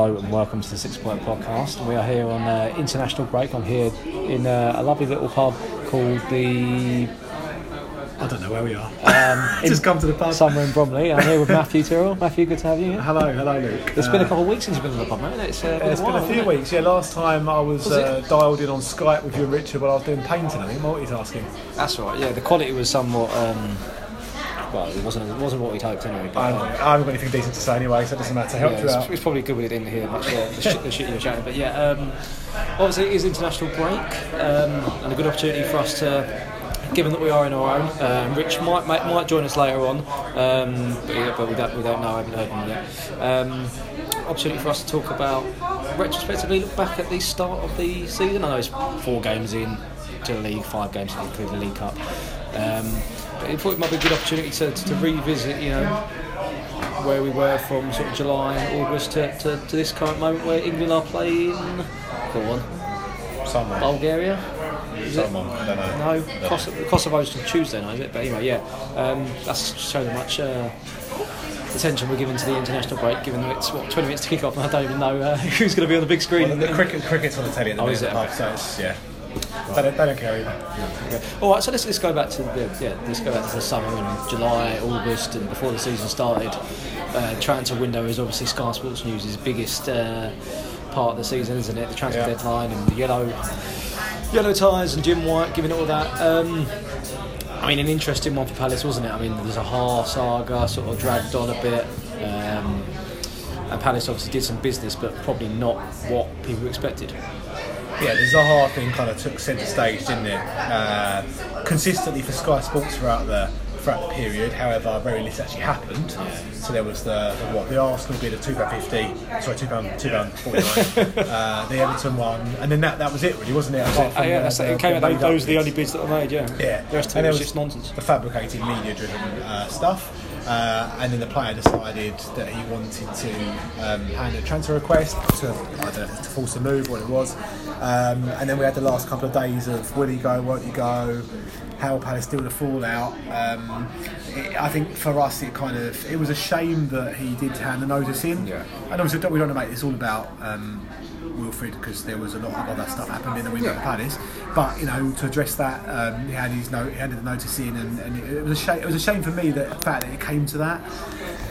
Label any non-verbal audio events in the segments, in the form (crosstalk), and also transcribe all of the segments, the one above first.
Hello and welcome to the Six Point Podcast. We are here on uh, international break. I'm here in uh, a lovely little pub called the I don't know where we are. (laughs) um, Just come to the pub. somewhere in Bromley. I'm here with Matthew Tyrrell. Matthew, good to have you here. Hello, hello, Luke. It's been a Uh, couple of weeks since you've been in the pub, mate. It's, uh, been, It's been a few weeks. Yeah, last time I was, Was uh, dialed in on Skype with you and Richard while I was doing painting. I think multitasking. That's right. Yeah, the quality was somewhat. Um, well, it wasn't. It wasn't what we'd hoped anyway. But, I, uh, I haven't got anything decent to say anyway, so it doesn't matter. Help yeah, you it's, out. it's probably good we didn't hear much uh, the, shit, the shit you were chatting. But yeah, um, obviously it is international break um, and a good opportunity for us to. Given that we are in our own, um, Rich might, might might join us later on, um, but, yeah, but we don't we don't know. I haven't heard him yet. Um, opportunity for us to talk about retrospectively look back at the start of the season. I know it's four games in to the league, five games including the League Cup. I thought it might be a good opportunity to, to, to revisit, you know, where we were from sort of July and August to, to, to this current moment where England are playing. Go on, Someone. Bulgaria. Is it? Someone. I don't know. No, Kosovo, Kosovo's on Tuesday night, is it? But anyway, yeah, um, that's showing how much uh, attention we're giving to the international break, given that it's what 20 minutes to kick off, and I don't even know uh, (laughs) who's going to be on the big screen. Well, the cricket, cricket's on the telly at the Oh, minute, is it? the pub, so it's, yeah. They don't, they don't care either. Okay. All right, so let's, let's go back to the yeah, let's go back to the summer and July, August, and before the season started. Uh, transfer window is obviously Sky Sports News' biggest uh, part of the season, isn't it? The transfer Yeah. deadline and the yellow yellow ties and Jim White giving it all that. Um, I mean, an interesting one for Palace, wasn't it? I mean, there's Zaha saga sort of dragged on a bit. Um, and Palace obviously did some business, but probably not what people expected. Yeah, the Zaha thing kind of took centre stage, didn't it? Uh, consistently for Sky Sports throughout the throughout the period. However, very little actually happened. So there was the, the what the Arsenal bid of two pound fifty, sorry two pound two pound forty nine. (laughs) uh, the Everton one, and then that, that was it, really, wasn't it? Was it Oh, from yeah, the- that's, the- it came out, those, those are the only bids that were made, yeah. Yeah, The rest of it was just nonsense. The fabricated, media-driven uh, stuff, uh, and then the player decided that he wanted to um, hand a transfer request to either to force a move, what it was, um, and then we had the last couple of days of will he go, won't he go, how will Palace deal the fallout. Um, it, I think for us, it kind of it was a shame that he did hand the notice in, Yeah. and obviously we don't want to make this all about. Um, Wilfried, because there was a lot of other stuff happened in the window at Palace. But you know, to address that, um, he had his note, he handed the notice in, and, and it, it was a shame. It was a shame for me that the fact that it came to that,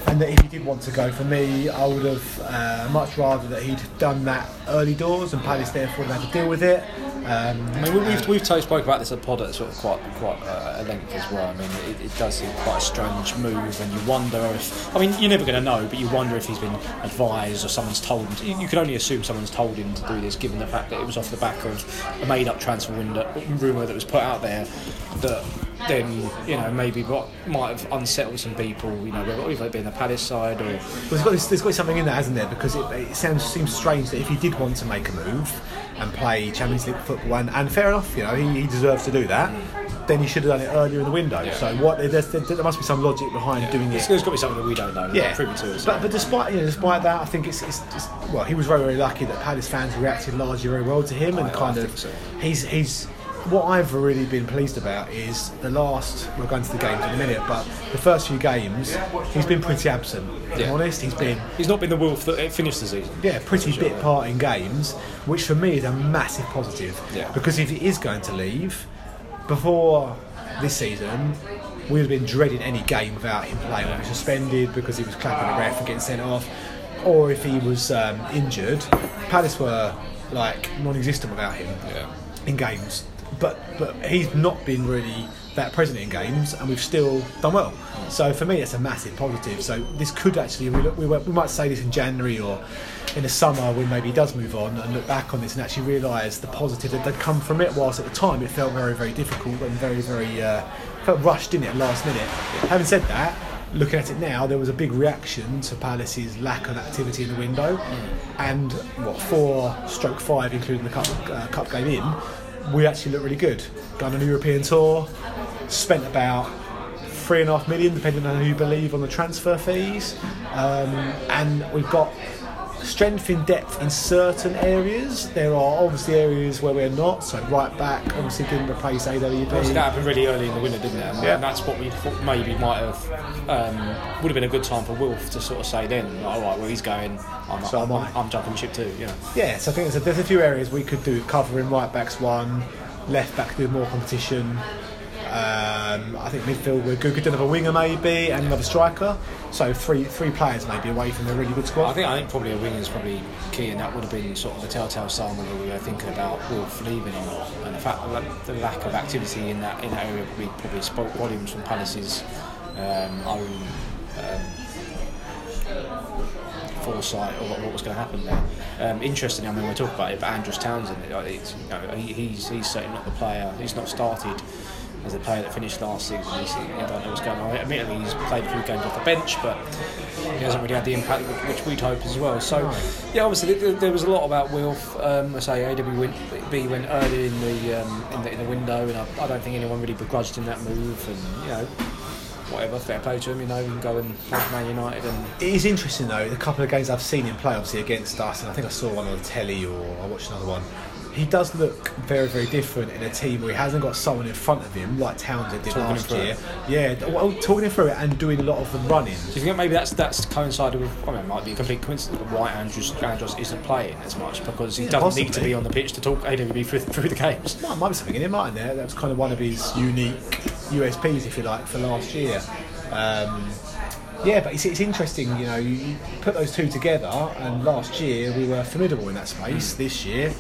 and that if he did want to go, for me, I would have uh, much rather that he'd done that early doors, and Palace therefore had to deal with it. Um, I mean, we- we've, we've totally spoke about this at pod at sort of quite quite uh, a length as well. I mean, it, it does seem quite a strange move, and you wonder if. I mean, you're never going to know, but you wonder if he's been advised or someone's told him. To, you, you can only assume someone's told him to do this, given the fact that it was off the back of a made-up transfer window rumor that was put out there. That then you know maybe what might have unsettled some people. You know, whether it be in the Palace side or Well, there's got, this, there's got something in there, hasn't there? Because it, it sounds seems strange that if he did want to make a move and play Champions League football, and, and fair enough, you know, he, he deserves to do that. Then he should have done it earlier in the window. So what? There's, there, there must be some logic behind doing There's- it. there's got to be something that we don't know. Yeah, privy to so. but, but despite you know, despite that, I think it's, it's just well, he was very very lucky that Palace fans reacted largely very well to him, and I- I kind of so. he's he's what I've really been pleased about is the last. We're going to the games in a minute, but the first few games he's been pretty absent. If I'm honest, he's been He's not been the Wilf that finished the season. yeah, pretty bit part in games, which for me is a massive positive. Yeah. Because if he is going to leave before this season, we'd have been dreading any game without him playing. Or suspended because he was clapping the ref and getting sent off, or if he was um, injured. Palace were like non-existent without him Yeah. in games. But but he's not been really that present in games, and we've still done well. So for me, it's a massive positive. So this could actually we, look, we, we might say this in January or in the summer when maybe he does move on and look back on this and actually realise the positive that had come from it. Whilst at the time it felt very very difficult and very very uh, felt rushed in it last minute. Having said that. Looking at it now, there was a big reaction to Palace's lack of activity in the window, and what four stroke five, including the cup uh, cup game in, we actually look really good. Gone on a European tour, spent about three and a half million, depending on who you believe, on the transfer fees, um, and we've got strength in depth in certain areas. There are obviously areas where we're not. So right back, obviously didn't replace Obviously, that AWB. happened really early in the winter, didn't it? And, Yeah. and that's what we thought maybe might have um, would have been a good time for Wilf to sort of say then, like, all right, well he's going, I'm, So am I'm, I. I'm jumping ship too. You know. Yeah, so I think there's a, there's a few areas we could do covering right backs one, left back do more competition. Um, I think midfield we're good. Could another winger maybe and another striker. So three three players maybe away from a really good squad. I think I think probably a winger is probably key, and that would have been sort of the telltale sign whether we were thinking about Wilf leaving or not. And the fact that the lack of activity in that in that area probably probably spoke volumes from Palace's um, own um, foresight of what, was going to happen there. Um, interestingly, I mean, we talk about it, but Andros Townsend, it's, you know, he, he's he's certainly not the player. He's not started as a player that finished last season. He's, I don't know what's going on. Admittedly, he's played a few games off the bench, but he hasn't really had the impact which we'd hope as well. So, yeah, obviously there, was a lot about Wilf. Um, I say AWB went, went early in the, um, in the in the window, and I, I don't think anyone really begrudged him that move. And you know, whatever, fair play to him. You know, he can go and play Man United and. It is interesting though. The couple of games I've seen him play, obviously against us, and I think I saw one on the telly or I watched another one. He does look very, very different in a team where he hasn't got someone in front of him like Townsend did Talking last year. it. Yeah, well, talking him through it and doing a lot of the running. Do you think maybe that's that's coincided with? I mean, it might be a complete coincidence of why Andrews Andros isn't playing as much because he Yeah, doesn't need to be on the pitch to talk AWB through, through the games. Might, might be something in it, mightn't there? That was kind of one of his unique USPs, if you like, for last year. Um, yeah, but it's, it's interesting, you know, you, put those two together, and last year we were formidable in that space. This year,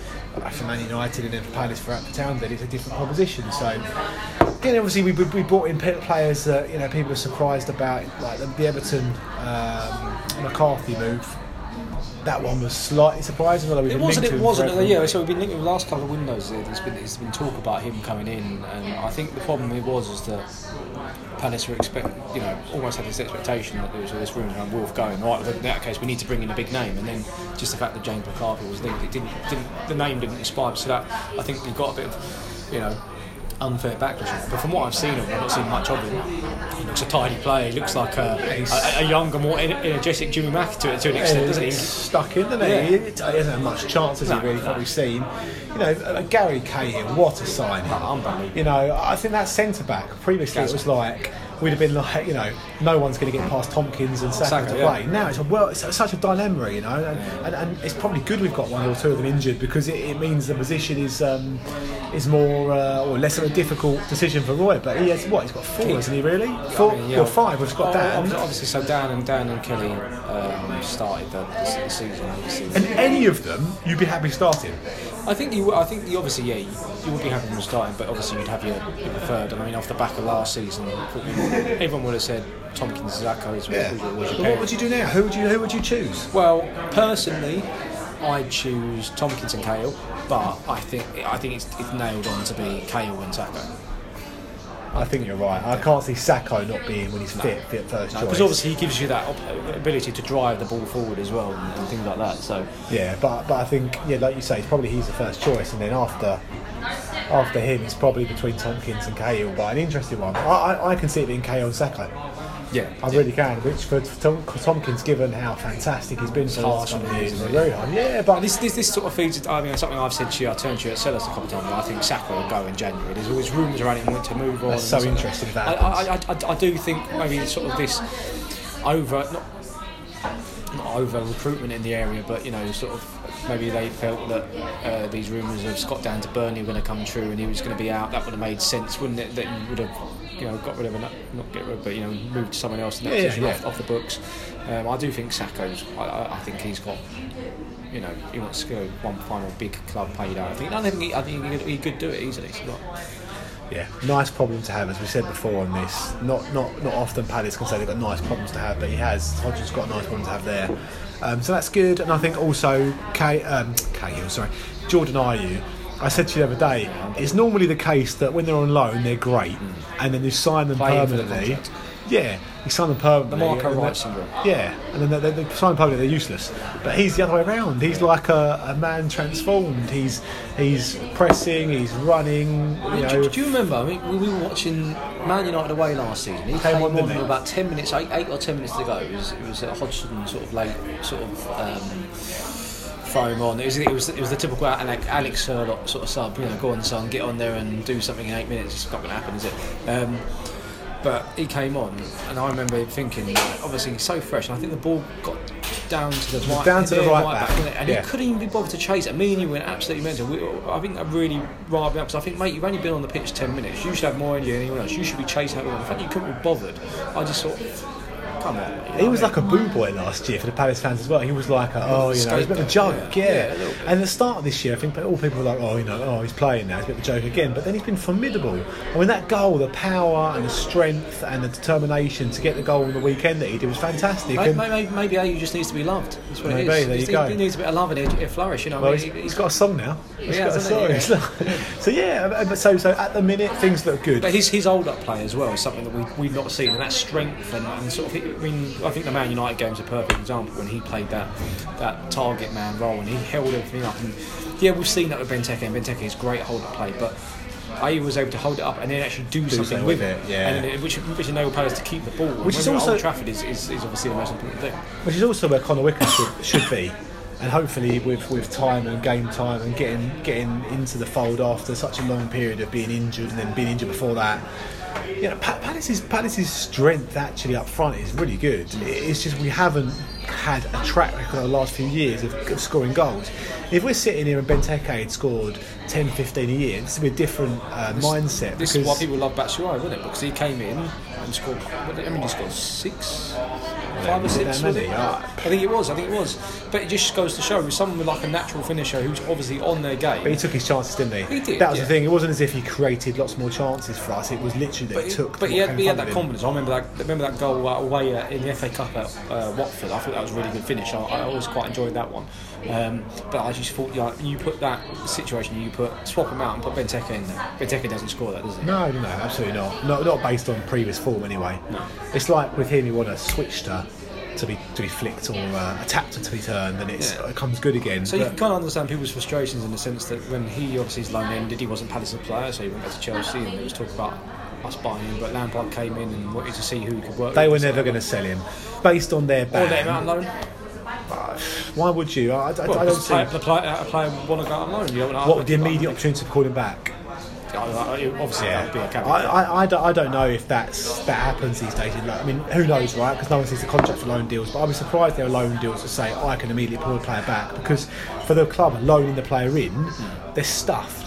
for Man United and then for Palace for Upper Town, then it's a different proposition. So, again, obviously we, we brought in players that you know people are surprised about, like the, the Everton um, McCarthy move. That one was slightly surprising, although It wasn't. It wasn't. forever. Yeah. So we've been linked with the last couple of windows. there, There's been there's been talk about him coming in, and I think the problem it was is that Palace were expect, you know, almost had this expectation that there was all this rumours around Wilf going. Right, well, in that case, we need to bring in a big name, and then just the fact that James McCarthy was linked, it didn't, didn't the name didn't inspire. So that I think we got a bit of, you know. Unfair backlash, but from what I've seen of him, I've not seen much of him. He looks a tidy player. He looks like a, a, a younger, more energetic Jimmy Mack to, to an extent, doesn't he? He's stuck in, doesn't he? Yeah. He, he hasn't had much chance, has No, he, really, no. we've seen. You know, uh, Gary Cahill, what a signing. unbelievable. You know, I think that centre back, previously it was like, we'd have been like, you know, no one's going to get past Tomkins and Sakho Sakho, to yeah. play. Now it's a well, it's such a dilemma, you know, and, and, and it's probably good we've got one or two of them injured because it, it means the position is um, is more uh, or less of a difficult decision for Roy. But he has what? He's got four, hasn't he? Really? Four, I mean, well, five. We've got Oh, Dann. obvi- Obviously, so Dann and Dann and Kelly um, started the, the, the season. Obviously, And any of them, you'd be happy starting. I think you. I think you obviously, yeah, you, you would be happy with starting, but obviously you'd have your, your preferred. And I mean, off the back of last season, everyone would have said Tomkins, Sakho was, was, your- was your But what would you do now? Who would you who would you choose? Well, personally, I'd choose Tomkins and Cahill, but I think I think it's, it's nailed on to be Cahill and Sakho. I think you're right. I can't see Sakho not being when he's fit, fit first choice. Because obviously he gives you that op- ability to drive the ball forward as well and, and things like that. So Yeah, but but I think yeah, like you say, it's probably he's the first choice, and then after after him, it's probably between Tomkins and Cahill. But an interesting one. I, I, I can see it being Cahill and Sakho. Yeah, I really can. Which for, Tom, Tomkins, given how fantastic he's been for the last harsh on years, very hard. Yeah, but This, this, this sort of feeds. I mean, something I've said to you. I turned to you at Selhurst a couple of times. I think Sakho will go in January. There's always rumours around him to move on. That's so interesting that I, I, I, I do think maybe sort of this over not not over recruitment in the area, but you know, sort of maybe they felt that uh, these rumours of Scott Dann to Burnley were going to come true, and he was going to be out. That would have made sense, wouldn't it? That you would have. You know, got rid of, not, not get rid of, but you know, moved to someone else in that Yeah, position yeah. Off, off the books. Um, I do think Sakho's. I, I, think he's got you know, he wants to go one final big club paid out. I think I think he, I think he could, he could do it easily. So like, yeah, nice problem to have, as we said before on this. Not not not often Palace can say they've got nice problems to have, but he has. Hodgson's got a nice problem to have there. Um, so that's good, and I think also K um, Cahill, sorry, Jordan Ayew. I said to you the other day, it's normally the case that when they're on loan, they're great, and then you sign them Play for the permanently. contract. Yeah, you sign them permanently. The Marco and Reus syndrome. Yeah, and then they, they, they sign permanently, they're useless. But he's the other way around. He's like a, a man transformed. He's he's pressing, he's running. You do, know, do, do you remember? I mean, we we were watching Man United away last season. He came, on, on, didn't he? about ten minutes, eight, eight or ten minutes to go. It was, it was a Hodgson sort of late, sort of. Um, throw him on. It was, it was it was the typical Alex, Alex Sherlock sort of sub. You know, go on, the son, get on there and do something in eight minutes. It's not going to happen, is it? Um, but he came on, and I remember thinking, obviously he's so fresh, and I think the ball got down to the right, down to the their right back, wasn't and yeah. he couldn't even be bothered to chase it. Me and you went absolutely mental. We, I think that really riled me up because I think, mate, you've only been on the pitch ten minutes. You should have more energy than anyone else. You should be chasing that ball. The fact you couldn't be bothered, I just thought, come on. He was like a boo boy last year for the Palace fans as well. He was like, a, oh, you know, he's a bit of a joke, yeah. yeah. Yeah, and at the start of this year, I think all people were like, oh, you know, oh, he's playing now, he's a bit of a joke again. But then he's been formidable. I mean, that goal, the power and the strength and the determination to get the goal on the weekend that he did was fantastic. Maybe, maybe, maybe Ayew just needs to be loved. That's what Maybe, it is. there you Just- go. He needs a bit of love and it, it flourish. You know, Well, I he's, mean, he's got a song now. He's Yeah, got a hasn't he? (laughs) so yeah, but so so at the minute things look good. But his, his hold up play as well is something that we, we've not seen, and that strength and, and sort of. I mean, I think the Man United game's a perfect example when he played that that target man role and he held everything up. And yeah, we've seen that with Benteke, and Benteke is great hold up play, but. Ayew was able to hold it up and then actually do, something something with with it, it, yeah. and it, which, which enabled players to keep the ball. Which is When you're at also- Old Trafford is, is, is obviously the most important thing. which is also where Conor Wickham should, should be. And hopefully, with, with time and game time and getting getting into the fold after such a long period of being injured and then being injured before that, you know, Palace's Palace's strength actually up front is really good. It's just we haven't had a track record the last few years of, of scoring goals. If we're sitting here and Benteke had scored 10, 15 a year, this would be a different uh, mindset. This because is why people love Batshuayi, wasn't it? Because he came in and scored. I mean, he scored six, five or six. Was it? I think it was. I think it was. But it just goes to show with someone with like a natural finisher who's obviously on their game. But he took his chances, didn't he? He did, That was yeah. the thing. It wasn't as if he created lots more chances for us. It was literally that he, took. but he had, he had that confidence. I remember that. Remember that goal uh, away uh, in the FA Cup at uh, Watford. I thought that was a really good finish. I, I always quite enjoyed that one. Um, but I just thought, like, you put that situation, you put swap him out and put Benteke in there. Benteke doesn't score that, does he? No, no, absolutely not. Not not based on previous form anyway. No. It's like with him, you want a switcher to be to be flicked or uh, a tap to be turned, and it's, Yeah. it comes good again. So you can kind of understand people's frustrations in the sense that when he obviously is loan ended, he wasn't Palace's player, so he went back to Chelsea, and there was talk about us buying him. But Lampard came in and wanted to see who he could work. they were never going to sell him based on their Or let him out on loan. Why would you? I, I, I don't because the player, see the player, a player would want to go out on loan. You to what would the immediate opportunity to call him back. Obviously, that would be a I, caveat. I, I, don't, I don't know if that's that happens these days. I mean, who knows, right? Because no one sees the contract for loan deals. But I'd be surprised there are loan deals that say oh, I can immediately pull the player back because for the club loaning the player in, they're stuffed.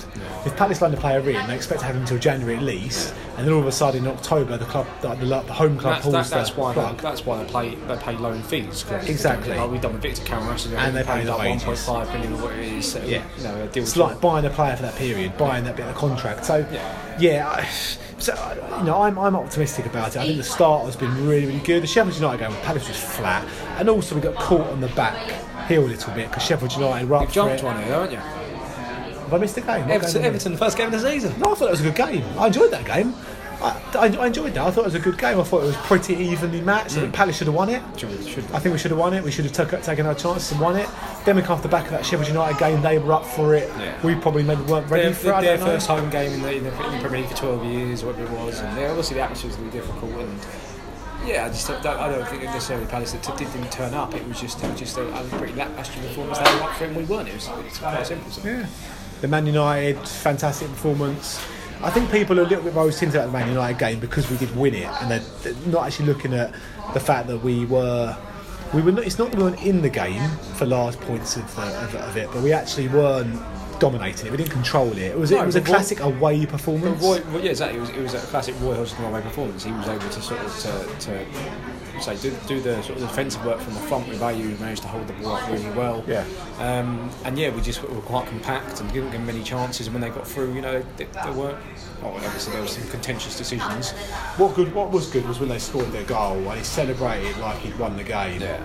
If Palace loan the player in, they expect to have him until January at least, and then all of a sudden in October the club, the, the, the home club That's, pulls that, that's the why plug. they, that's why they play they pay loan fees. Exactly. Like we've done with Victor Camarasa, And they pay the like 1.5 million or what it is. So, Yeah. you know, deal. It's like buying a player for that period, buying that bit of contract. So, Yeah. yeah, I, so you know, I'm, I'm optimistic about it. I think the start has been really, really good. The Sheffield United game with Palace was flat, and also we got caught on the back heel a little bit because Sheffield United were up You've jumped it. one here, haven't you? Have I missed a game? What game Everton, Everton, the first game of the season. No, I thought it was a good game. I enjoyed that game. I, I, I enjoyed that. I thought it was a good game. I thought it was pretty evenly matched. I think Palace should have won it. Should, should, I think we should have won it. We should have took, taken our chances and won it. Then we come off the back of that Sheffield United game. They were up for it. Yeah. We probably maybe weren't ready their, for it. Their know. first home game in the, in, the, Premier League for 12 years, whatever it was, and obviously the atmosphere was be difficult. And yeah, I just don't, I don't think necessarily Palace did, didn't turn up. It was just it was just a, a pretty lacklustre performance. They were up for it, and we weren't. It was it's quite simple. So. Yeah. The Man United, fantastic performance. I think people are a little bit rose tinted at the Man United game because we did win it, and they're, not actually looking at the fact that we were. We were. Not, it's not that we weren't in the game for large points of, the, of, of it, but we actually weren't dominating it. We didn't control it. It was. No, it was a but Roy- classic away performance. Roy, well, yeah, exactly. It was, it was a classic Roy Hodgson away performance. He was able to sort of to, to say do, do the sort of defensive work from the front with Ayew. He managed to hold the ball up really well. Yeah. Um, and yeah, we just were quite compact and didn't give them many chances. And when they got through, you know, they, they weren't. Oh, obviously there were some contentious decisions. What good? What was good was when they scored their goal and he celebrated like he'd won the game. Yeah.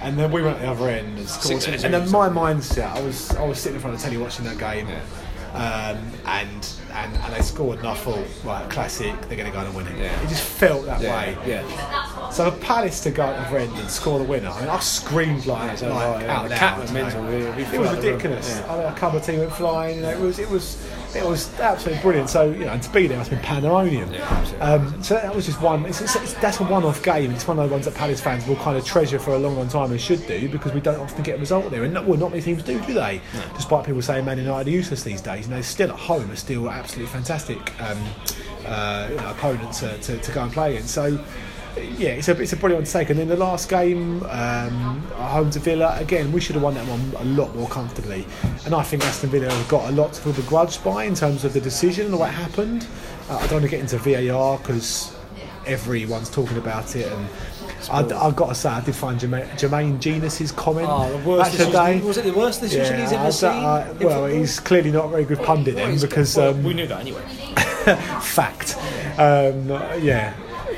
And then we went at the other end and scored. Six- And then my mindset, I was I was sitting in front of the telly watching that game. Yeah. Um, and, and and they scored, and I thought, right, classic, they're going to go and win it. Yeah. It just felt that Yeah, way. yeah. So for Palace to go the other and score the winner, I mean, I screamed like, so like yeah. out The loud, cat was you know. mental, It was out the room, ridiculous. yeah. I mean, a couple of team went flying. You know, it was it was it was absolutely brilliant. So you know, and to be there have been pandemonium. Yeah, um, so that was just one. It's, it's, it's, that's a one-off game. It's one of the ones that Palace fans will kind of treasure for a long, long time and should do because we don't often get a result there. And not, well, not many teams do, do they? Despite people saying Man United are useless these days, you know, still at home are still absolutely fantastic um, uh, you know, opponents to, to, to go and play against. So yeah, it's a it's a brilliant take. And then the last game, um, home to Villa, again, we should have won that one a lot more comfortably. And I think Aston Villa have got a lot to feel begrudged by in terms of the decision and what happened. Uh, I don't want to get into VAR because everyone's talking about it. And I, I've got to say, I did find Jermaine, Jermaine Jenas's comment Oh, the worst match of the day. was it the worst decision he's Yeah, ever I- seen? I- well, football? he's clearly not a very good pundit Well, then he's- because well, um, we knew that anyway. (laughs) fact. Um, yeah.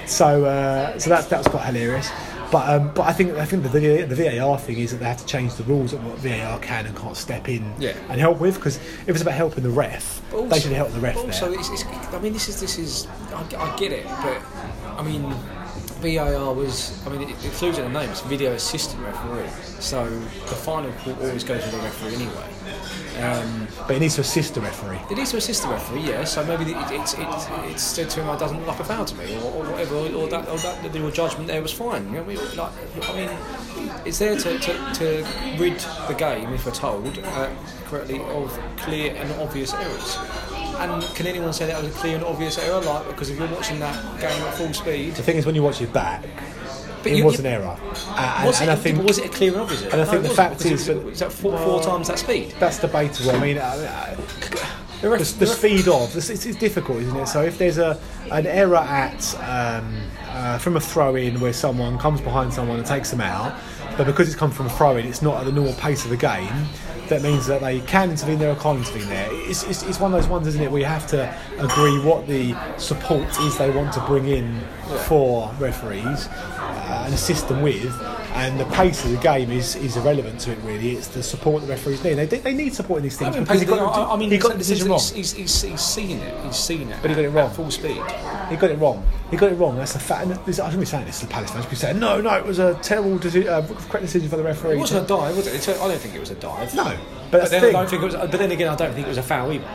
So uh, so that that was quite hilarious. But um, but I think I think the, the the VAR thing is that they have to change the rules of what VAR can and can't step in Yeah. and help with because if it's about helping the ref, But they should help the ref but Also, there. it's, it's, I mean, this is this is. I, I get it, but I mean, VAR was. I mean, it, it includes in the name. It's video assistant referee. So the final call always goes to the referee anyway. Um, But it needs to assist the referee. it is to assist the referee, yeah. So maybe it, it's it's it's said to him, "I doesn't look like a foul to me," or, or whatever, or, or that or that your judgment there was fine. You know, what I mean? like I mean, it's there to, to, to rid the game, if we're told uh, correctly, of clear and obvious errors. And can anyone say that was a clear and obvious error? Like because if you're watching that game at full speed, The thing is, when you watch it back, But it you- was you- an error, and, was, and it, I think was it a clear and obvious and I think it the fact is that- it was four, four times that speed. that's debatable. I mean, uh, uh, The the, ref- the ref- speed of this it's, it's difficult, isn't it? So if there's a an error at um, uh, from a throw in where someone comes behind someone and takes them out, but because it's come from a throw in, it's not at the normal pace of the game. That means that they can intervene there or can't intervene there. It's, it's, it's one of those ones, isn't it? Where you have to agree what the support is they want to bring in for referees uh, and assist them with. And the pace of the game is, is irrelevant to it, really. It's the support the referees need. They, they need support in these things I mean, because he got, I, mean, he got the decision wrong. He's, he's, he's seen it. He's seen it. But he got it wrong. At full speed. He got it wrong. He got it wrong. That's a fact. And this, I shouldn't be saying this to the Palace fans. Be saying no, no, it was a terrible, uh, correct decision for the referee. It wasn't a dive, was it? I don't think it was a dive. No, but But the then, I don't think it was, but then again, I don't think it was a foul either.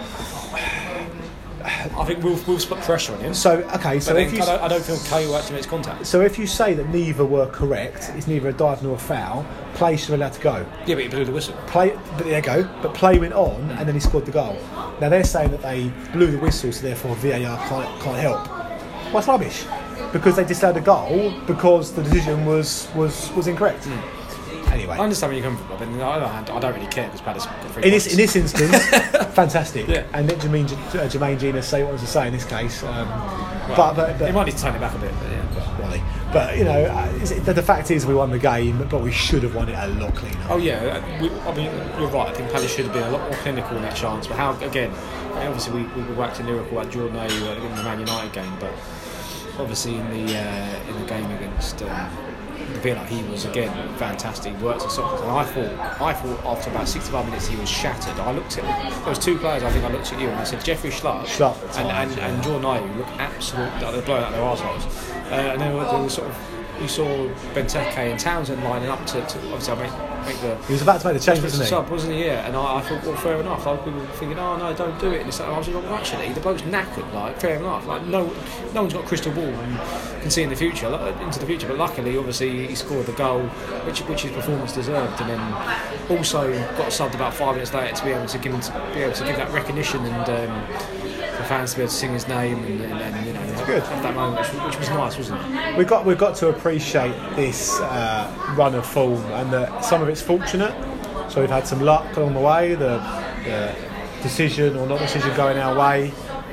I think Wolves put pressure on him. So okay, so if you I, don't, I don't feel KO actually makes contact. so if you say that neither were correct, it's neither a dive nor a foul. Play should have allowed to go. Yeah, but he blew the whistle. Play, but there you go. But play went on, and then he scored the goal. Now they're saying that they blew the whistle, so therefore VAR can't, can't help. Well, it's rubbish because they disallowed a goal because the decision was was was incorrect. Hmm. Anyway, I understand where you come from, but on the other hand, I don't really care because Palace got three In this, in this instance, (laughs) fantastic. Yeah. And let Jermaine, uh, Jermaine Jenas say what he wants to say in this case. Um, but, but, but, he might need to tone it back a bit. But yeah. But, you know, uh, it- the, the fact is we won the game, but we should have won it a lot cleaner. Oh yeah, uh, we, I mean you're right. I think Palace should have been a lot more clinical in that chance. But how again? Obviously, we, we were waxing lyrical at Jordan Ayew uh, in the Man United game, but obviously in the uh, in the game against um, Villa, he was again fantastic. Worked his socks, and I thought I thought after about 65 minutes he was shattered. I looked at there was two players. I think I looked at you and I said Jeffrey Schlupp, Schlupp, and, and, yeah. and Jordan Ayew look absolute they're blowing out their arseholes. Uh, and then there was sort of you saw Benteke and Townsend lining up to, to obviously I make, make the He was about to make the change, wasn't he? sub, wasn't he? Yeah, and I, I thought, well, fair enough. Like, people were thinking, oh no, don't do it. And I was like, well, actually, the bloke's knackered. Like, fair enough. Like, no, no one's got a crystal ball and can see in the future, into the future. But luckily, obviously, he scored the goal, which which his performance deserved, and then also got subbed about five minutes later to be able to give him to be able to give that recognition and. Um, for fans to be able to sing his name and, and, and good. have that moment, which, which was nice, wasn't it? We've got, we've got to appreciate this uh, run of form and that some of it's fortunate. So we've had some luck along the way, the, the decision or not decision going our way.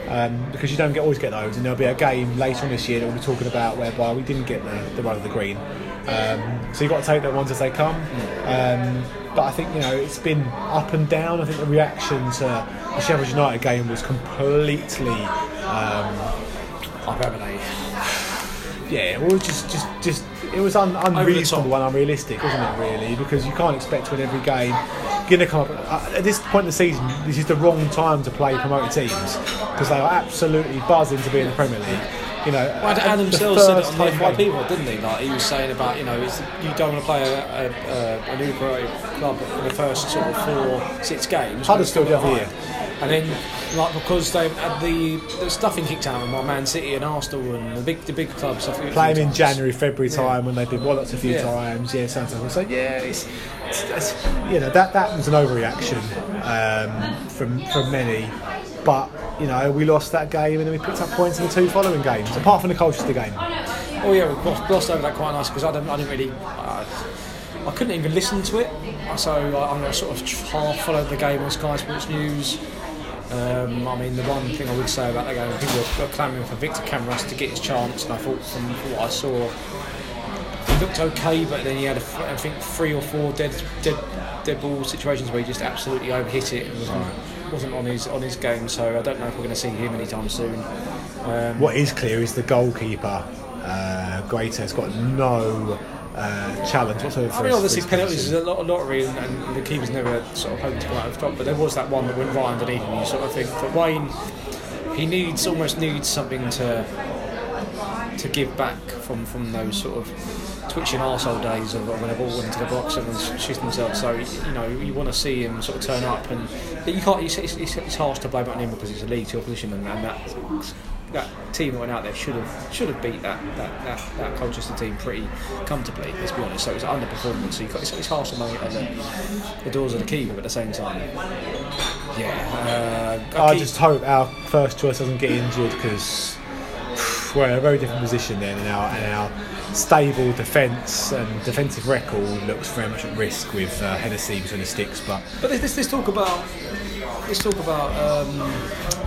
Um, because you don't get, always get those, and there'll be a game later on this year that we'll be talking about whereby we didn't get the, the run of the green. Um, so you've got to take them ones as they come. Um, but I think you know it's been up and down. I think the reaction to the Sheffield United game was completely um, I remember they. yeah, well, just, just, just, it was un- unreasonable and unrealistic, wasn't it? Really, because you can't expect to win every game, to come up uh, at this point in the season. This is the wrong time to play promoted teams because they are absolutely buzzing to be in the Premier League. You know, Well, Adam Sills said it on the FYP game. didn't he? Like he was saying about you know you don't want to play a, a, a, a new club in the first sort of four six games. Huddersfield the other year. And then, like, because they had the, the stuffing kicked out by Man City and Arsenal and the big the big clubs. I think, Playing in times. January, February time when they've been walloped a few Yeah. times, yeah, so on and so yeah, it's, it's, it's you know that that was an overreaction um, from from many, but you know we lost that game and then we picked up points in the two following games, apart from the Colchester game. Oh yeah, we glossed, glossed over that quite nice because I didn't, I didn't really, uh, I couldn't even listen to it. So I, I'm gonna sort of half followed the game on Sky Sports News. Um, I mean, the one thing I would say about that game, people were, were clamouring for Victor Camarasa to get his chance, and I thought from what I saw, he looked okay, but then he had, a, I think, three or four dead, dead, dead ball situations where he just absolutely overhit it and wasn't, wasn't on his on his game. So I don't know if we're going to see him anytime soon. Um, What is clear is the goalkeeper, uh, Guaita, has got no uh, challenge whatsoever. I mean, obviously penalties is a lot of lottery, and, and the keeper's never sort of hoping to come out of the top. But there was that one that went right underneath, and you sort of think that Wayne, he needs almost needs something to to give back from from those sort of twitching arsehole days of when a ball went into the box and shooting themselves. So you know you want to see him sort of turn up, and but you can't. It's, it's, it's, harsh to blame it on him because it's a League Two opposition, and, and that that team that went out there should have should have beat that that, that, that Colchester team pretty comfortably. Let's be honest. So it was an underperformance. So you got, it's, it's harsh blame it on the, the doors of the keeper, but at the same time, yeah. Uh, I keep- just hope our first choice doesn't get injured because we're in a very different position then, and our and our stable defence and defensive record looks very much at risk with uh, Hennessy between the sticks. But But let's, talk about. Let's talk about. Um,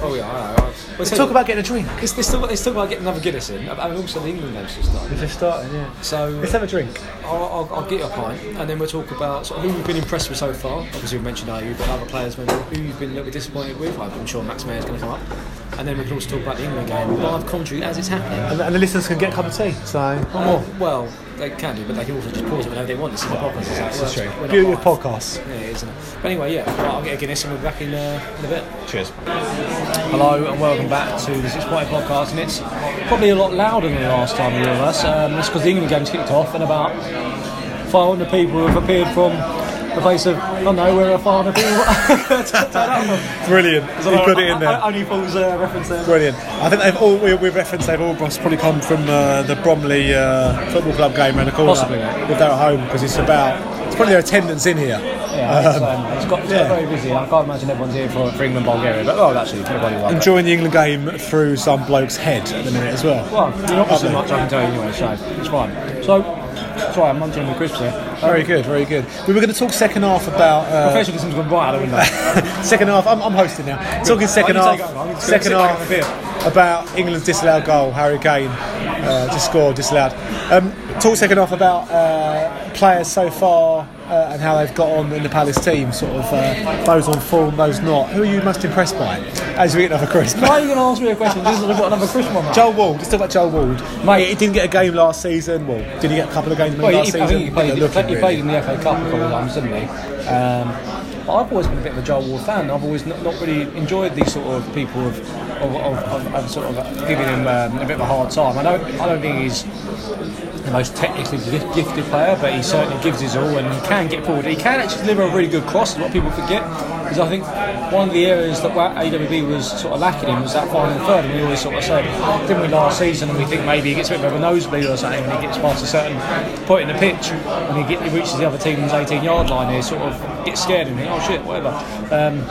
oh yeah, I. I- let's talk about getting a drink. Let's, let's, talk, let's talk about getting another Guinness in, and also the England games just started. If they're starting, yeah. So Let's have a drink. I'll, I'll, I'll get you a pint, and then we'll talk about sort of who we've been impressed with so far. Obviously, we mentioned Ayew, but other players maybe who you've been a little bit disappointed with. I'm sure Max Meyer's going to come up, and then we can also talk about the England game live commentary as it's happening. And, and the listeners can get a cup of tea. So Uh, more. well, they can do, but they can also just pause it whenever they want. This is podcast. It's That's true. we're Beauty of podcasts. Yeah, it is, isn't it? But anyway, yeah, well, I'll get a Guinness and we'll be back in, uh, in a bit. Cheers. Hello and welcome back to the Six Point Podcast, and it's probably a lot louder than the last time we were with us. Um, that's because the England game's kicked off, and about 500 people have appeared from the face of, I don't know, where are 500 (laughs) people? Brilliant. You put it in there. Only Paul's uh, reference there. Brilliant. I think they've all we, we've referenced they've all probably come from uh, the Bromley uh, football club game around the corner. Possibly, yeah. If they're at home because it's about it's probably their attendance in here. Yeah, it's, um, it's got, it's yeah. got very busy. I can't imagine everyone's here for, for England Bulgaria, but well, actually, everybody will. Enjoying the England game through some bloke's head at the minute as well. Well, you're not Lovely. much, I can tell you anyway, so it's fine. So, sorry, I'm munching on the crisps here. Very good, very good. We were going to talk second half about uh, Professionalism's gone right out the window. second half. I'm, I'm hosting now. Talking second half. over. Second gonna sit back half about England's disallowed goal. Harry Kane uh, just scored disallowed. Um, talk second half about uh, players so far uh, and how they've got on in the Palace team. Sort of uh, those on form, those not. Who are you most impressed by? As we get another crisp. Why are you going to ask me a question just I've got another crisp one? Joel Ward. Let's talk about Joel Ward. Mate. he didn't get a game last season. Well, did he get a couple of games Well, he, last I season? think he played, he look played, he really. played in the FA Cup a couple of times, didn't he? Um, but I've always been a bit of a Joel Ward fan. I've always not, not really enjoyed these sort of people of, of, of, of, sort of giving him um, a bit of a hard time. I don't, I don't think he's the most technically gifted player, but he certainly gives his all and he can get forward. He can actually deliver a really good cross. A lot of people forget because I think one of the areas that AWB was sort of lacking in was that final third. And we always sort of said, didn't we last season? And we think maybe he gets a bit of a nosebleed or something when he gets past a certain point in the pitch and he, get, he reaches the other team's 18 yard line. He sort of gets scared and think, oh shit, whatever. Um,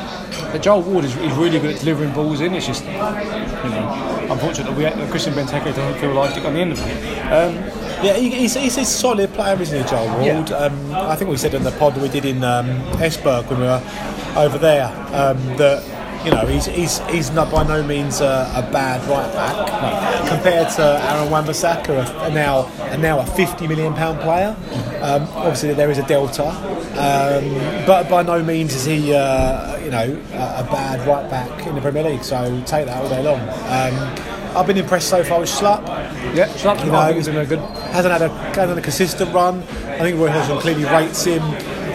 but Joel Ward is, is really good at delivering balls in. It's just, you know, unfortunate that, we, that Christian Benteke doesn't feel like it on the end of it. Um, Yeah, he's, he's a solid player, isn't he, Joel Ward? Yeah. Um, I think we said in the pod we did in um, Esbjerg when we were over there um, that you know he's he's, he's not by no means a, a bad right back compared to Aaron Wan-Bissaka, a, now a now a 50 million pound player. Um, obviously, there is a delta, um, but by no means is he uh, know a, a bad right back in the Premier League. So take that all day long. Um, I've been impressed so far with Schlupp. yeah, Schlupp, You know, I think he's been very good. hasn't had a hasn't had a consistent run. I think Roy Hodgson clearly rates him.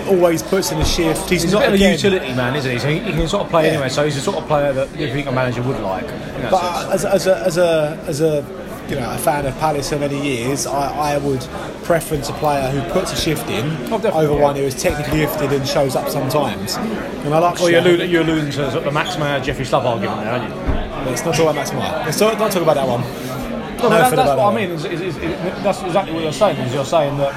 always puts in a shift. He's, He's not a of a utility man, isn't he? So he, he can sort of play Yeah. anyway. So he's the sort of player that you think a manager would like. But sense. as, as a as a as a you know a fan of Palace for many years, I, I would preference a player who puts a shift in Oh, over yeah. one who is technically gifted and shows up sometimes. And I like. well, you're alluding, you're alluding to sort of the Max Meyer, Jeffrey Schlupp argument there, aren't you? Let's not talk about Max Meyer. Let's not talk about that one. No, No, that, that's the what I mean. Is, is, is, that's exactly what you're saying. Is you're saying that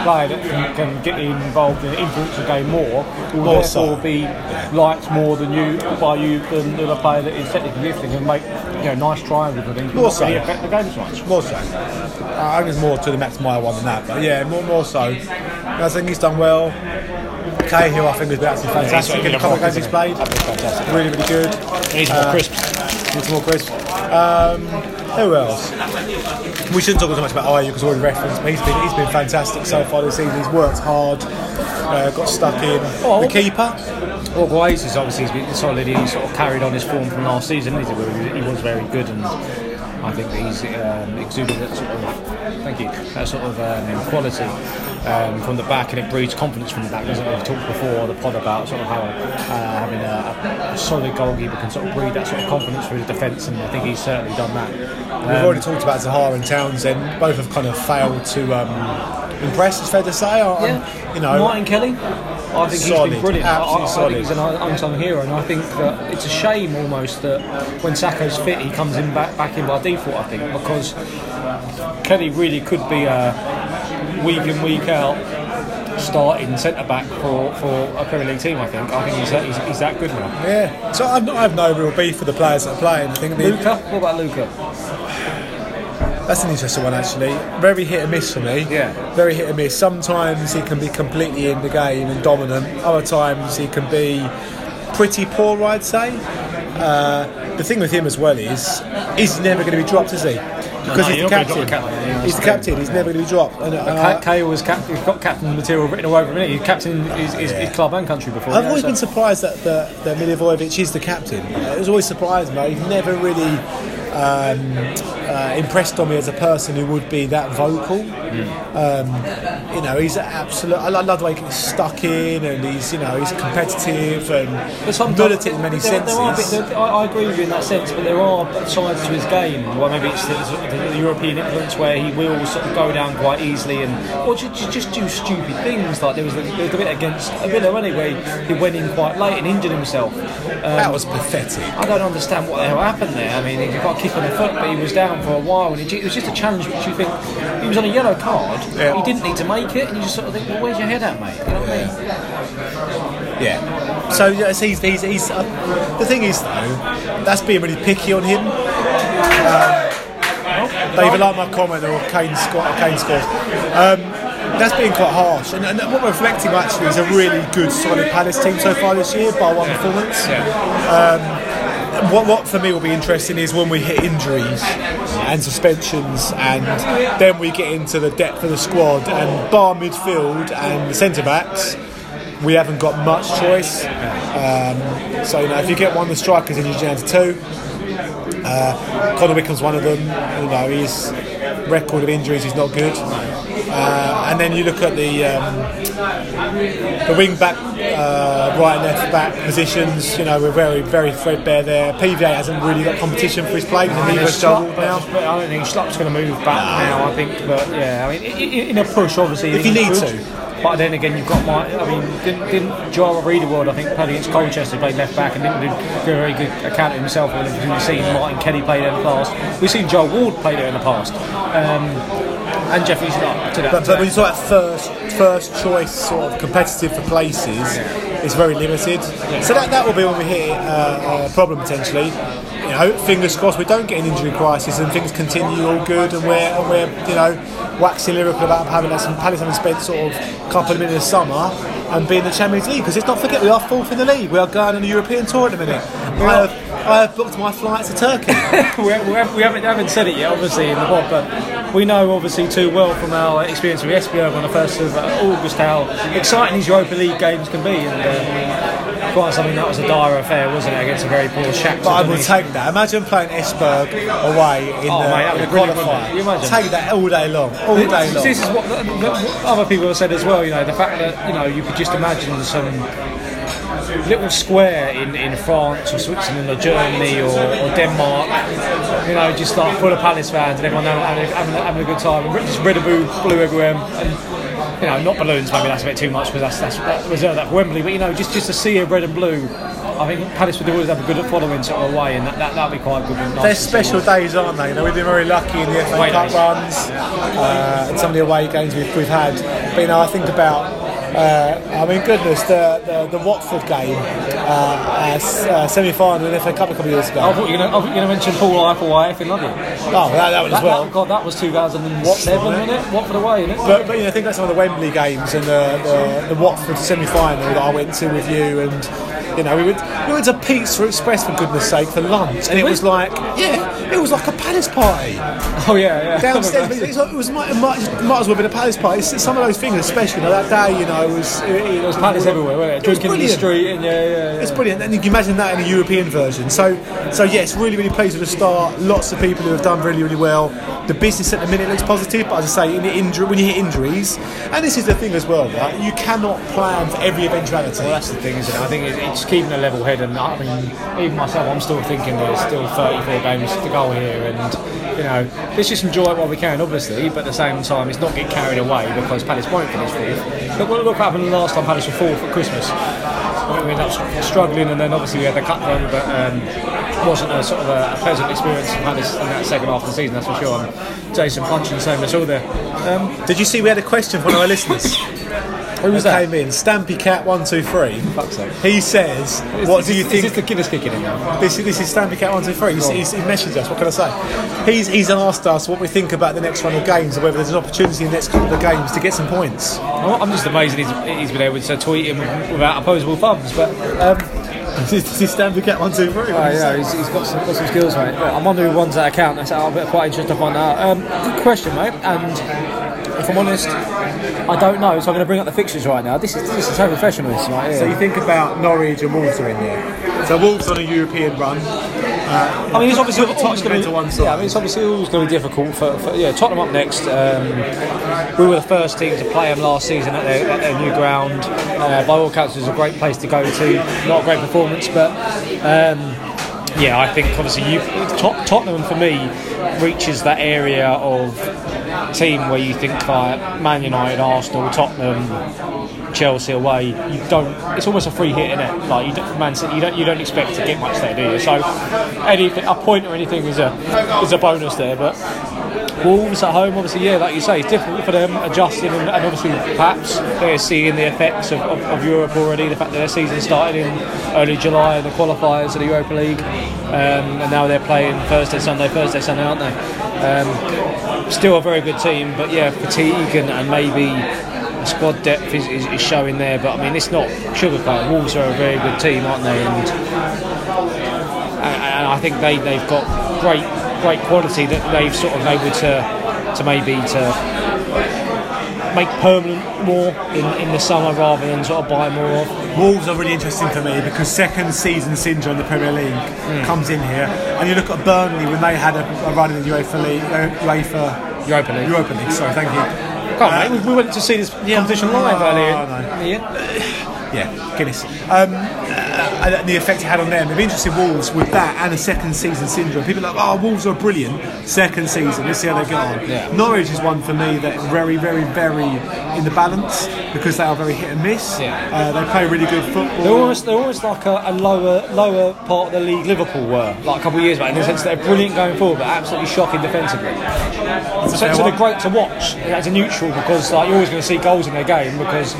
a player that can, can get involved and influence the game more will More therefore so. be liked more than you by you than, than a player that is technically gifted and make you know nice triangles and things. but More so. really affect the game as much. More so. I think there's more to the Max Meyer one than that, but yeah, more more so. I think he's done well. Cahill, I think, has been absolutely fantastic in the couple of games he's played. Fantastic. Really, really good. He's Uh, more crisp. Need some more crisp. Um, who else? We shouldn't talk too much about Ayew because we're already referenced, but he's been, he's been fantastic so far this season. He's worked hard, uh, got stuck in. Oh, the keeper, Well, Guaita is obviously he's been solid. He sort of carried on his form from last season. He was- he was very good, and I think he's um, exuded that sort of thank you that sort of um, quality um, from the back, and it breeds confidence from the back. Doesn't it? We've talked before on the pod about sort of how uh, having a, a solid goalkeeper can sort of breed that sort of confidence through the defence, and I think he's certainly done that. we've Um, already talked about Zaha and Townsend. Both have kind of failed to um, impress, it's fair to say. I- I'm- you know, Martin Kelly, I think he's Solid, been brilliant. I, I, I think he's an unsung hero, and I think that it's a shame almost that when Sakho's fit, he comes in back, back in by default. I think because Kelly really could be a week in week out starting centre back for, for a Premier League team. I think. I think he's that, he's, he's that good now. yeah. So I've, I have no real beef with the players that are playing. I think the, Luka, what about Luka? That's an interesting one, actually. Very hit and miss for me. Yeah. Very hit and miss. Sometimes he can be completely in the game and dominant. Other times he can be pretty poor, I'd say. Uh, the thing with him as well is he's never going to be dropped, is he? Because no, he's, the captain. captain, he's the captain. He's never going to be dropped. And, uh, Kay was captain. he's got captain material written all over him. He's captain his, his, his club and country before. I've yeah, always so- been surprised that, that, that Milivojevic is the captain. It was always surprised me. He's never really um, uh, impressed on me as a person who would be that vocal. Um, you know, he's absolute. I love the way he gets stuck in, and he's you know he's competitive and militant in many there, there senses. bit- there- I, I agree with you in that sense, but there are sides to his game. Well, maybe it's the, the, the European influence where he will sort of go down quite easily, and or just, just do stupid things. Like there was a, there was the bit against a bit anyway. He went in quite late and injured himself. Um, that was pathetic. I don't understand what the hell happened there. I mean, got a kick on the foot, but he was down for a while, and it, it was just a challenge which you think he was on a yellow card. Yeah. He didn't need to make it, and you just sort of think, well, where's your head at, mate? You know what I mean? Yeah. So yes, he's, he's, he's uh, the thing is though, that's being really picky on him. Um, either like my comment or Kane, sco- Kane scores. Um, that's been quite harsh, and, and what we're reflecting actually is a really good, solid Palace team so far this year, by one performance. Um, what, what for me will be interesting is when we hit injuries and suspensions, and then we get into the depth of the squad, and bar midfield and the centre backs we haven't got much choice. Um, so you know, if you get one of the strikers and you're down to two, uh, Conor Wickham's one of them. You know, his record of injuries is not good. Uh, and then you look at the um, the wing back, uh, right and left back positions. You know, we're very very threadbare there. PVA hasn't really got competition for his place, neither has Joel now. I don't think Schlupp's going to move back now. I think, but yeah, I mean, i- i- in a push, obviously. If you need could. to. But then again, you've got my. I mean, didn't, didn't Joel Riedewald, I think, played against Colchester, played left back and didn't do a very good account of himself. We've seen Martin Kelly play there in the past. We've seen Joel Ward play there in the past. Um, and Jeffrey's not to that. But, but when you talk about first first choice sort of competitive for places, it's very limited. So that, that will be when we hit uh, a problem potentially. You know, fingers crossed we don't get an injury crisis and things continue all good and we're and we're you know waxing lyrical about having some Palace having spent sort of a couple of minutes of summer and being the Champions League because let's not forget we are fourth in the league. We are going on a European tour at the minute. Have I have booked my flight to Turkey. (laughs) we, we, haven't, we haven't, haven't said it yet, obviously, in the pod, but we know obviously too well from our experience with Esbjerg on the 1st of August how exciting these Europa League games can be. And uh, quite something that was a dire affair, wasn't it, against a very poor Shakhtar. But I would Donetsk. take that. Imagine playing Esbjerg away in Oh, the, mate, in the be brilliant, wouldn't qualifier. You imagine? Take that all day long. All day long. this is what the, the, other people have said as well. You know, the fact that you know you could just imagine some little square in, in France or Switzerland or Germany or, or Denmark. You know, just like full of Palace fans and everyone having, having, having a good time and just red and blue, blue everywhere. And, you know, not balloons. Maybe that's a bit too much because that's that's that reserved that for Wembley. But you know, just just to see a red and blue. I think Palace would always have a good following sort of away, and that that that'd be quite good. nice They're special days, aren't they? You know, we've been very lucky in the FA Cup days. runs uh, and some of the away games we've, we've had. But you know, I think about. Uh, I mean, goodness, the the, the Watford game, uh, uh, uh, semi-final in the FA Cup a couple of years ago. I thought you were going to mention Paul Iplewhite in London. Oh, that, that one as well. that, God, that was 2007, wasn't it? Watford away, isn't it? But, but you know, I think about some of the Wembley games and the, the, the Watford semi-final that I went to with you, and you know, we went we went to Pizza Express for goodness sake for lunch, and it was like, yeah, it was like a palace party oh yeah, yeah. downstairs. (laughs) but it's like, it was might, might, might as well have been a palace party. It's, some of those things, especially you know, that day, you know, it was it, it was Palace everywhere, wasn't it? It was Drinking in the brilliant. street, and yeah, yeah, yeah. It's brilliant, and you can imagine that in a European version. So, so yes, really, really pleased with the start. Lots of people who have done really, really well. The business at the minute looks positive, but as I say, in the injury, when you hit injuries, and this is the thing as well, right? You cannot plan for every eventuality. Well, that's the thing, isn't it? I think it's keeping a level head, and I mean, even myself, I'm still thinking there's still 34 games to go here, and you know, let's just enjoy it while we can, obviously, but at the same time, it's not get carried away because Palace won't finish fourth. Look, look what happened the last time Palace were fourth at Christmas. We ended up struggling, and then obviously we had the cut run, but um, wasn't a sort of a pleasant experience for Palace in that second half of the season, that's for sure. And Jason Puncheon the same as all there. Um, Did you see we had a question from one of our listeners? (laughs) who was that came in, Stampy Cat one two three. Fuck's sake. He says, Is- "What is do you think?" Is this the Guinness kicking in now? This, this is Stampy Cat one two three. He's, he's, he messaged us. What can I say? He's, he's asked us what we think about the next run of games, and whether there's an opportunity in the next couple of games to get some points. I'm I'm just amazed he's, he's been able to tweet him without opposable thumbs. But um, this is Stampy Cat one two three. oh, yeah, he's, he's got some got some skills, mate. But I'm wondering who ones that account. That's I'm quite interested to find out. Um, good question, mate. And if I'm honest, I don't know. So I'm going to bring up the fixtures right now. This is this is so professional, this right So you think about Norwich and Wolves are in there. So Wolves on a European run. Uh, I mean, it's obviously always going Tottenham to one be. side. Yeah, I mean, it's obviously always going to be difficult for, for yeah. Tottenham up next. Um, we were the first team to play them last season at their, at their new ground. Uh, by all accounts, it was a great place to go to. Not a great performance, but um, yeah, I think obviously you Tot- Tottenham for me reaches that area of team where you think like Man United, Arsenal, Tottenham. Chelsea away, you don't. It's almost a free hit, isn't it? Like you don't, Man City, you don't, you don't expect to get much there, do you? So, anything, a point or anything is a is a bonus there. But Wolves at home, obviously, yeah, like you say, it's difficult for them adjusting, and, and obviously, perhaps they're seeing the effects of, of, of Europe already. The fact that their season started in early July and the qualifiers of the Europa League, um, and now they're playing Thursday, Sunday, Thursday, Sunday, aren't they? Um, still a very good team, but yeah, fatigue and, and maybe the squad depth is, is, is showing there. But I mean, it's not sugarcoat. Wolves are a very good team, aren't they? And, and, and I think they they've got great great quality that they've sort of able to to maybe to make permanent more in, in the summer rather than sort of buy more of. Wolves are really interesting for me because second season syndrome in the Premier League Hmm. comes in here, and you look at Burnley when they had a, a run in the UEFA League, uh, UEFA Europa League. Europa League. Sorry, thank you. On, mate, we, we went to see this competition live Oh, earlier no. in the year. Yeah, Guinness. Um, uh, the effect it had on them. They've interested Wolves with that and a second season syndrome. People are like, oh, Wolves are brilliant. Second season, let's see how they get on. Yeah. Norwich is one for me that very, very, very in the balance because they are very hit and miss. Yeah. Uh, they play really good football. They're almost, they're almost like a, a lower lower part of the league Liverpool were like a couple of years back in the sense that they're brilliant going forward but absolutely shocking defensively. So, so they're great to watch as a neutral because like you're always going to see goals in their game because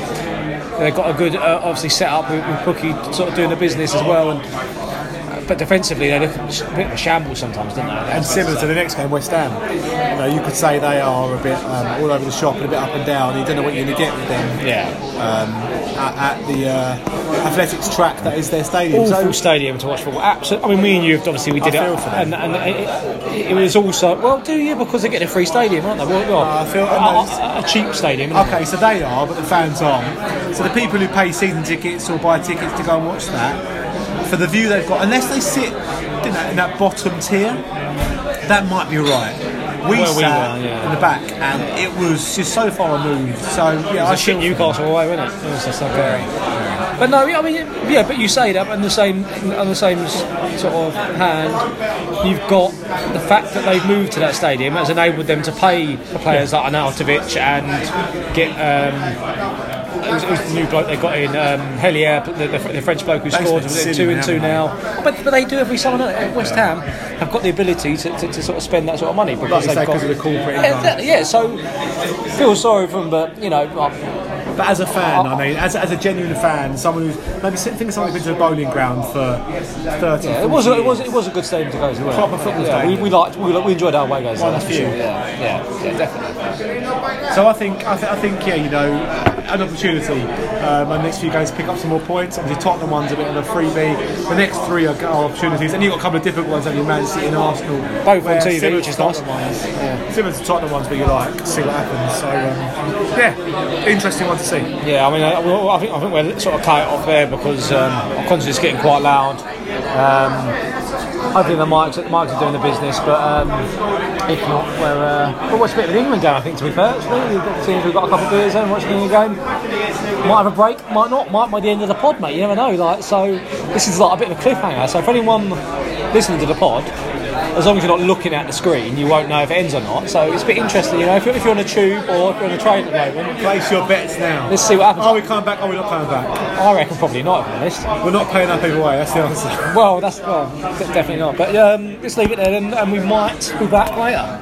they've got a good uh, obviously set up with, with Pukki sort of doing the business as well and but defensively they look a bit of a shambles sometimes, don't they? And similar to the next game, West Ham. You know, you could say they are a bit um, all over the shop and a bit up and down. You don't know what you're going to get with them yeah. um, at, at the uh, athletics track that is their stadium. Awful stadium to watch football. Absolutely. I mean, me and you obviously we did I it, feel for them. and, and it, it was also well, do you because they get a free stadium, aren't they? Well, well, I feel- a, a, a cheap stadium. isn't it? Okay, so they are, but the fans aren't. So the people who pay season tickets or buy tickets to go and watch that, for the view they've got, unless they sit in that, in that bottom tier, that might be right. We Where we sat were, yeah. in the back, and it was just so far removed. So yeah, I shit Newcastle away, wasn't it? It was just like but no, I mean, yeah, but you say that, but on the same, on the same sort of hand, you've got the fact that they've moved to that stadium has enabled them to pay the players like Arnautovic and get. Um, Who's, who's the new bloke they got in? Um, Haller, the, the, the French bloke who scored, was silly, two and two now. But, but they do every summer. don't? West Ham have got the ability to, to, to sort of spend that sort of money because they've got got 'cause of the corporate yeah, yeah, so feel sorry for them, but you know, like, But as a fan, I mean, as, as a genuine fan, someone who's maybe think of someone who's been to a Boleyn Ground for 30 Yeah, it was a, it was it was a good stadium to go to. Proper football yeah, stadium. We, we liked we, we enjoyed our away games. One that's of few. sure. Yeah, yeah, yeah, definitely. So I think, I, th- I think, yeah, you know, an opportunity. Um, and next few games pick up some more points. Obviously, Tottenham one's a bit of a freebie. The next three are, are opportunities, and you've got a couple of difficult ones. Only Man City and Arsenal, Both on TV, which is nice. Ones, yeah. Similar to Tottenham ones, but you like see what happens. So um, yeah, interesting one to see. Yeah, I mean, I, well, I think I think we're sort of cut off there because um, I'm conscious it's getting quite loud. Um, I think the mics, the mics are doing the business, but um, if not, we're uh, we'll watch a bit of an England game. I think to be fair, actually, seeing we've got a couple of beers and watching the game. Might have a break, might not, might by the end of the pod, mate. You never know. Like, so this is like a bit of a cliffhanger. So if anyone listening to the pod. As long as you're not looking at the screen, you won't know if it ends or not. So it's a bit interesting, you know. If you're, if you're on a tube or if you're on a train at the moment, Place your bets now. let's see what happens. Are we coming back? Are we not coming back? I reckon probably not, if I'm honest. We're not paying up either way. That's the answer. (laughs) Well, that's well, definitely not. But um, let's leave it there, and, and we might be back later.